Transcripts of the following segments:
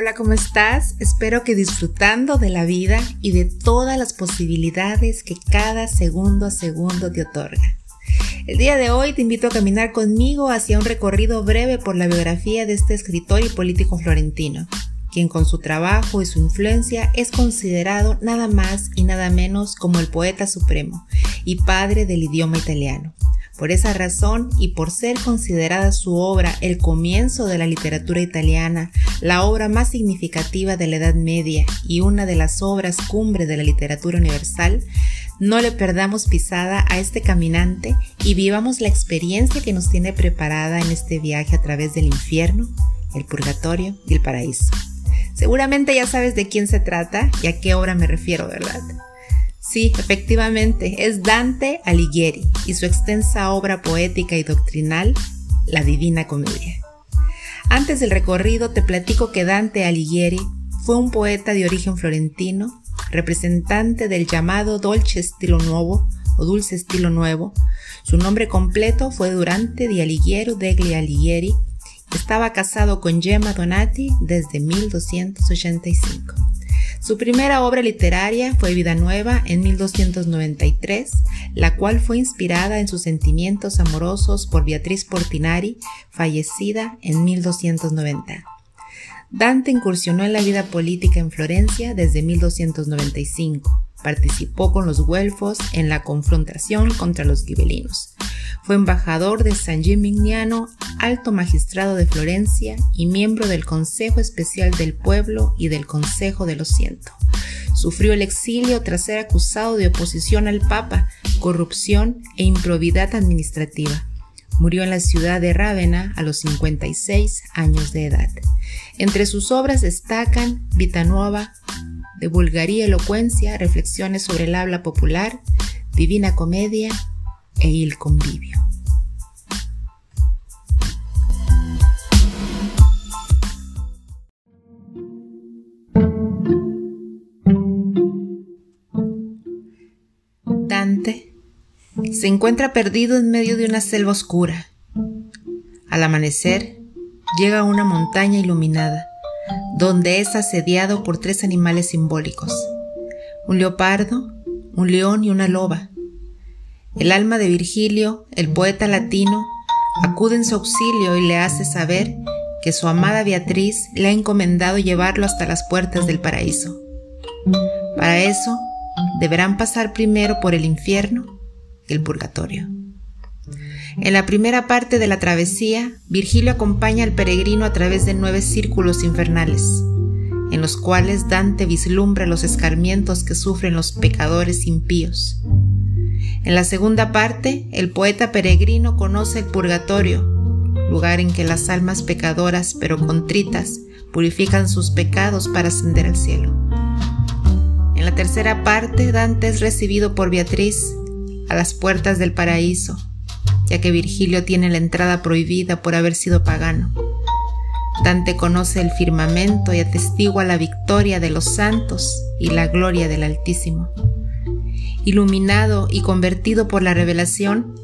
Hola, ¿cómo estás? Espero que disfrutando de la vida y de todas las posibilidades que cada segundo a segundo te otorga. El día de hoy te invito a caminar conmigo hacia un recorrido breve por la biografía de este escritor y político florentino, quien con su trabajo y su influencia es considerado nada más y nada menos como el poeta supremo y padre del idioma italiano. Por esa razón y por ser considerada su obra el comienzo de la literatura italiana, la obra más significativa de la Edad Media y una de las obras cumbre de la literatura universal, no le perdamos pisada a este caminante y vivamos la experiencia que nos tiene preparada en este viaje a través del infierno, el purgatorio y el paraíso. Seguramente ya sabes de quién se trata y a qué obra me refiero, ¿verdad? Sí, efectivamente, es Dante Alighieri y su extensa obra poética y doctrinal, La Divina Comedia. Antes del recorrido te platico que Dante Alighieri fue un poeta de origen florentino, representante del llamado dolce estilo nuevo o dulce estilo nuevo. Su nombre completo fue Durante di Alighiero degli Alighieri. Estaba casado con Gemma Donati desde 1285. Su primera obra literaria fue Vida Nueva en 1293, la cual fue inspirada en sus sentimientos amorosos por Beatriz Portinari, fallecida en 1290. Dante incursionó en la vida política en Florencia desde 1295. Participó con los güelfos en la confrontación contra los gibelinos. Fue embajador de San Gimignano, alto magistrado de Florencia y miembro del Consejo Especial del Pueblo y del Consejo de los Ciento. Sufrió el exilio tras ser acusado de oposición al Papa, corrupción e improbidad administrativa. Murió en la ciudad de Rávena a los 56 años de edad. Entre sus obras destacan Vita Nuova, de vulgaría elocuencia, reflexiones sobre el habla popular, divina comedia e el convivio. Se encuentra perdido en medio de una selva oscura. Al amanecer, llega a una montaña iluminada donde es asediado por tres animales simbólicos, un leopardo, un león y una loba. El alma de Virgilio, el poeta latino, acude en su auxilio y le hace saber que su amada Beatriz le ha encomendado llevarlo hasta las puertas del paraíso. Para eso, deberán pasar primero por el infierno el purgatorio. En la primera parte de la travesía, Virgilio acompaña al peregrino a través de nueve círculos infernales, en los cuales Dante vislumbra los escarmientos que sufren los pecadores impíos. En la segunda parte, el poeta peregrino conoce el purgatorio, lugar en que las almas pecadoras pero contritas purifican sus pecados para ascender al cielo. En la tercera parte, Dante es recibido por Beatriz a las puertas del paraíso, ya que Virgilio tiene la entrada prohibida por haber sido pagano. Dante conoce el firmamento y atestigua la victoria de los santos y la gloria del Altísimo. Iluminado y convertido por la revelación,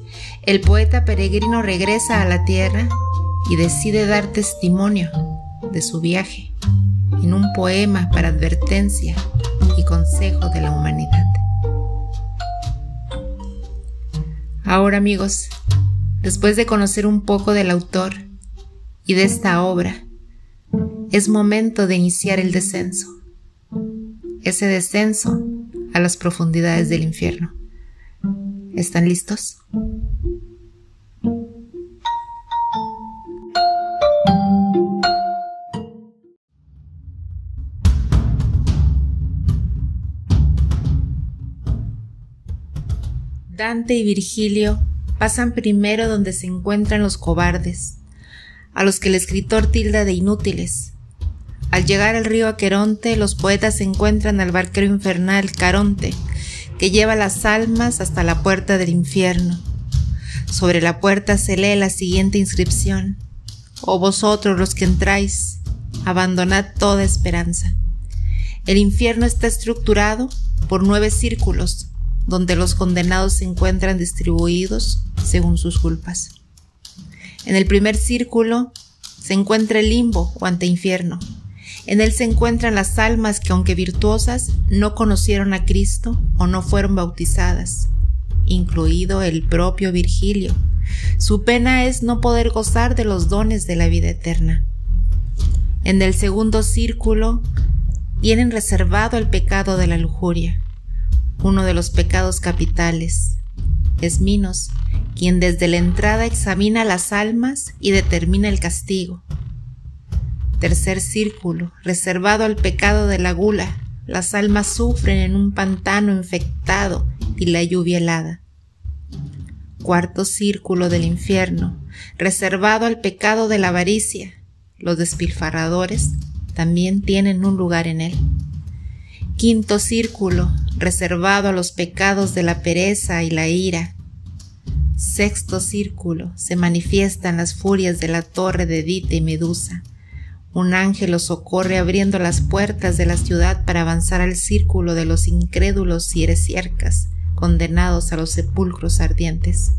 el poeta peregrino regresa a la tierra y decide dar testimonio de su viaje en un poema para advertencia y consejo de la humanidad. Ahora amigos, después de conocer un poco del autor y de esta obra, es momento de iniciar el descenso, ese descenso a las profundidades del infierno. ¿Están listos? Dante y Virgilio pasan primero donde se encuentran los cobardes, a los que el escritor tilda de inútiles. Al llegar al río Aqueronte, los poetas encuentran al barquero infernal Caronte, que lleva las almas hasta la puerta del infierno. Sobre la puerta se lee la siguiente inscripción. Oh vosotros los que entráis, abandonad toda esperanza. El infierno está estructurado por nueve círculos, donde los condenados se encuentran distribuidos según sus culpas. En el primer círculo se encuentra el limbo o anteinfierno, En él se encuentran las almas que aunque virtuosas no conocieron a Cristo o no fueron bautizadas, incluido el propio Virgilio. Su pena es no poder gozar de los dones de la vida eterna. En el segundo círculo tienen reservado el pecado de la lujuria, uno de los pecados capitales. Es Minos quien desde la entrada examina las almas y determina el castigo. Tercer círculo, reservado al pecado de la gula, las almas sufren en un pantano infectado y la lluvia helada. Cuarto círculo del infierno, reservado al pecado de la avaricia, los despilfarradores también tienen un lugar en él. Quinto círculo, reservado a los pecados de la pereza y la ira. Sexto círculo, se manifiestan las furias de la torre de Dite y Medusa. Un ángel los socorre abriendo las puertas de la ciudad para avanzar al círculo de los incrédulos y heresiarcas, condenados a los sepulcros ardientes.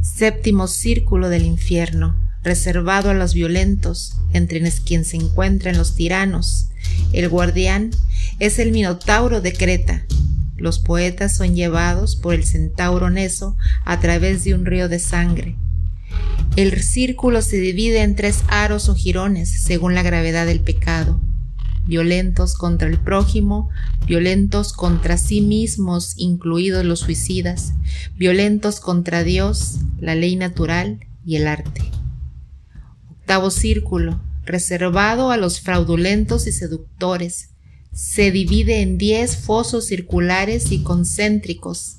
Séptimo círculo del infierno, reservado a los violentos, entre quien se encuentran los tiranos. El guardián es el Minotauro de Creta. Los poetas son llevados por el centauro Neso a través de un río de sangre el círculo se divide en tres aros o jirones según la gravedad del pecado. Violentos contra el prójimo, violentos contra sí mismos, incluidos los suicidas, violentos contra Dios, la ley natural y el arte. Octavo círculo, reservado a los fraudulentos y seductores, se divide en diez fosos circulares y concéntricos.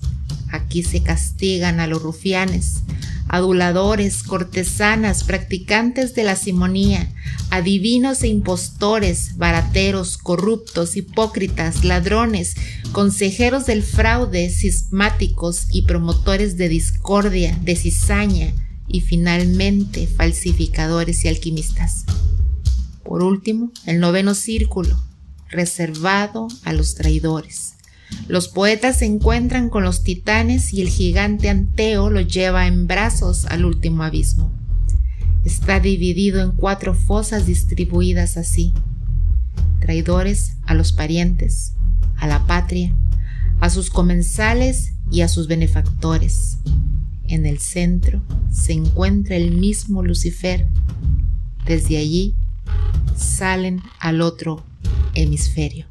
Aquí se castigan a los rufianes, aduladores, cortesanas, practicantes de la simonía, adivinos e impostores, barateros, corruptos, hipócritas, ladrones, consejeros del fraude, cismáticos y promotores de discordia, de cizaña y finalmente falsificadores y alquimistas. Por último, el noveno círculo, reservado a los traidores los poetas se encuentran con los titanes y el gigante Anteo los lleva en brazos al último abismo. Está dividido en cuatro fosas distribuidas así. Traidores a los parientes, a la patria, a sus comensales y a sus benefactores. En el centro se encuentra el mismo Lucifer. Desde allí salen al otro hemisferio.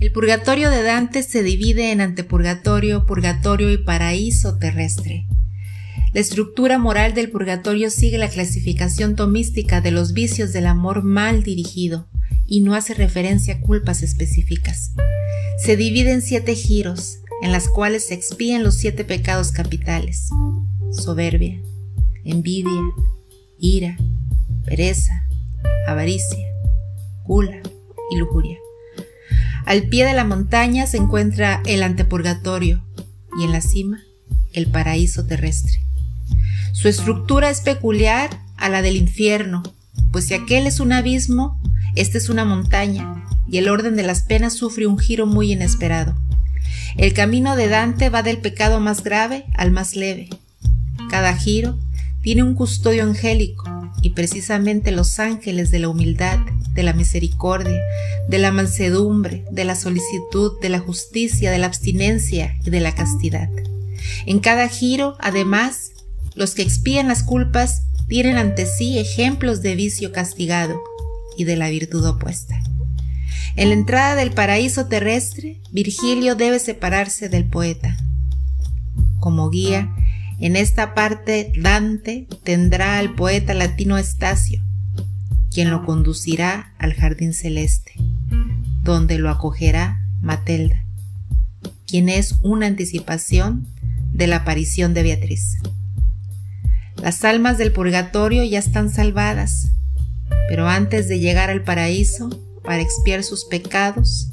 El purgatorio de Dante se divide en antepurgatorio, purgatorio y paraíso terrestre. La estructura moral del purgatorio sigue la clasificación tomística de los vicios del amor mal dirigido y no hace referencia a culpas específicas. Se divide en siete giros, en las cuales se expían los siete pecados capitales. Soberbia, envidia, ira, pereza, avaricia, gula y lujuria. Al pie de la montaña se encuentra el antepurgatorio y en la cima el paraíso terrestre. Su estructura es peculiar a la del infierno, pues si aquel es un abismo, este es una montaña, y el orden de las penas sufre un giro muy inesperado. El camino de Dante va del pecado más grave al más leve. Cada giro tiene un custodio angélico, y precisamente los ángeles de la humildad, de la misericordia, de la mansedumbre, de la solicitud, de la justicia, de la abstinencia y de la castidad. En cada giro, además, los que expían las culpas tienen ante sí ejemplos de vicio castigado y de la virtud opuesta. En la entrada del paraíso terrestre, Virgilio debe separarse del poeta. Como guía, en esta parte Dante tendrá al poeta latino Estacio, quien lo conducirá al jardín celeste, donde lo acogerá Matelda, quien es una anticipación de la aparición de Beatriz. Las almas del purgatorio ya están salvadas, pero antes de llegar al paraíso, para expiar sus pecados,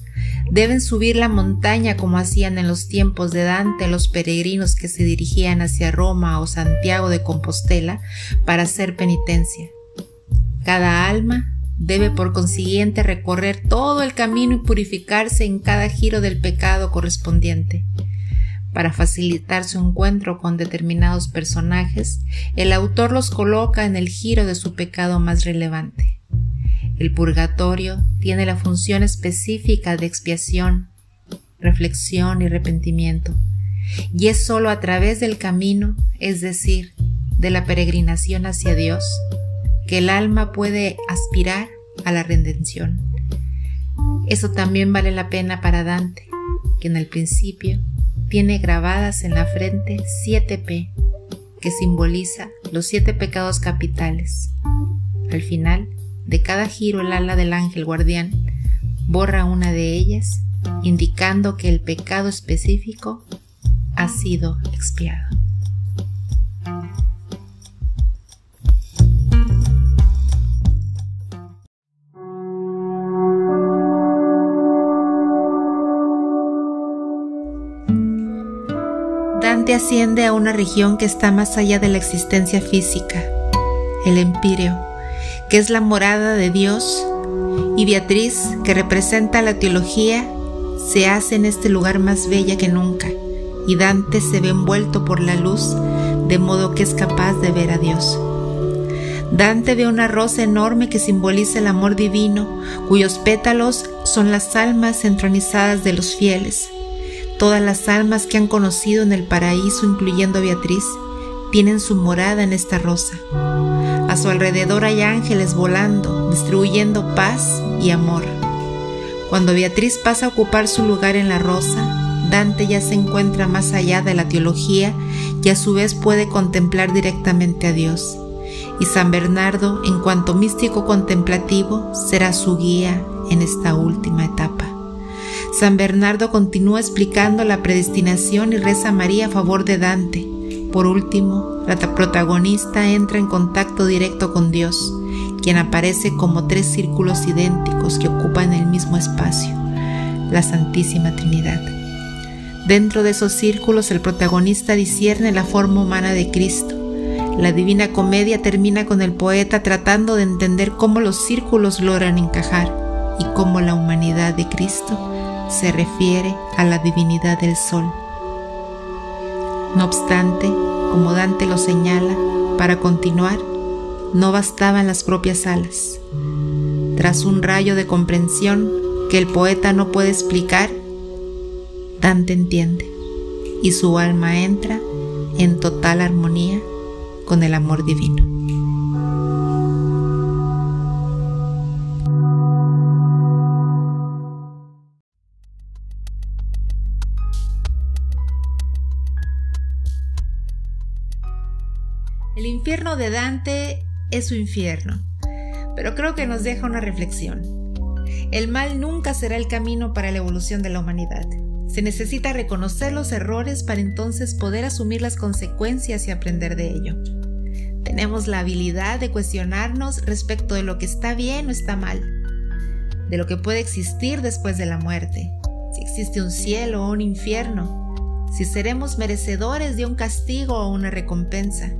Deben subir la montaña como hacían en los tiempos de Dante los peregrinos que se dirigían hacia Roma o Santiago de Compostela para hacer penitencia. Cada alma debe por consiguiente recorrer todo el camino y purificarse en cada giro del pecado correspondiente. Para facilitar su encuentro con determinados personajes, el autor los coloca en el giro de su pecado más relevante. El purgatorio tiene la función específica de expiación, reflexión y arrepentimiento, y es sólo a través del camino, es decir, de la peregrinación hacia Dios, que el alma puede aspirar a la redención. Eso también vale la pena para Dante, que en el principio tiene grabadas en la frente 7P, que simboliza los siete pecados capitales. Al final de cada giro el ala del ángel guardián borra una de ellas, indicando que el pecado específico ha sido expiado. Dante asciende a una región que está más allá de la existencia física, el Empíreo, que es la morada de Dios, y Beatriz, que representa la teología, se hace en este lugar más bella que nunca, y Dante se ve envuelto por la luz, de modo que es capaz de ver a Dios. Dante ve una rosa enorme que simboliza el amor divino, cuyos pétalos son las almas entronizadas de los fieles, Todas las almas que han conocido en el paraíso, incluyendo a Beatriz, tienen su morada en esta rosa. A su alrededor hay ángeles volando, distribuyendo paz y amor. Cuando Beatriz pasa a ocupar su lugar en la rosa, Dante ya se encuentra más allá de la teología y a su vez puede contemplar directamente a Dios. Y San Bernardo, en cuanto místico contemplativo, será su guía en esta última etapa. San Bernardo continúa explicando la predestinación y reza María a favor de Dante. Por último, la protagonista entra en contacto directo con Dios, quien aparece como tres círculos idénticos que ocupan el mismo espacio, la Santísima Trinidad. Dentro de esos círculos el protagonista discierne la forma humana de Cristo. La Divina Comedia termina con el poeta tratando de entender cómo los círculos logran encajar y cómo la humanidad de Cristo se refiere a la divinidad del sol. No obstante, como Dante lo señala, para continuar no bastaban las propias alas. Tras un rayo de comprensión que el poeta no puede explicar, Dante entiende y su alma entra en total armonía con el amor divino. Es su infierno, pero creo que nos deja una reflexión. El mal nunca será el camino para la evolución de la humanidad. Se necesita reconocer los errores para entonces poder asumir las consecuencias y aprender de ello. Tenemos la habilidad de cuestionarnos respecto de lo que está bien o está mal, de lo que puede existir después de la muerte, si existe un cielo o un infierno, si seremos merecedores de un castigo o una recompensa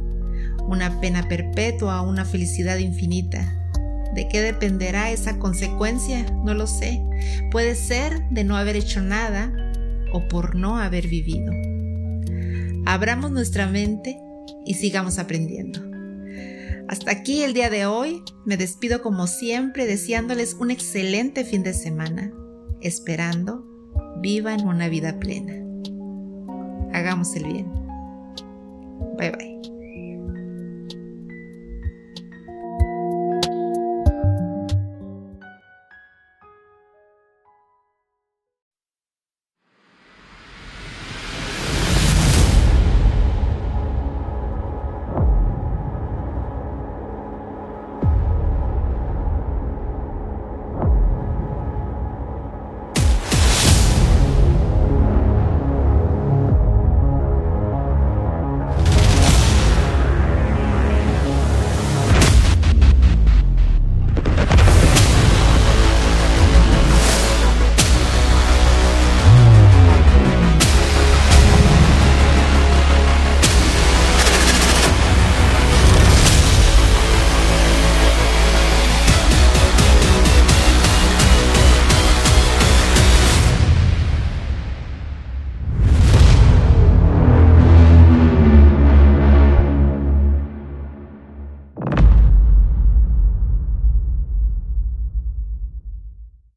una pena perpetua o una felicidad infinita. ¿De qué dependerá esa consecuencia? No lo sé. Puede ser de no haber hecho nada o por no haber vivido. Abramos nuestra mente y sigamos aprendiendo. Hasta aquí el día de hoy. Me despido como siempre deseándoles un excelente fin de semana, esperando vivan una vida plena. Hagamos el bien. Bye bye.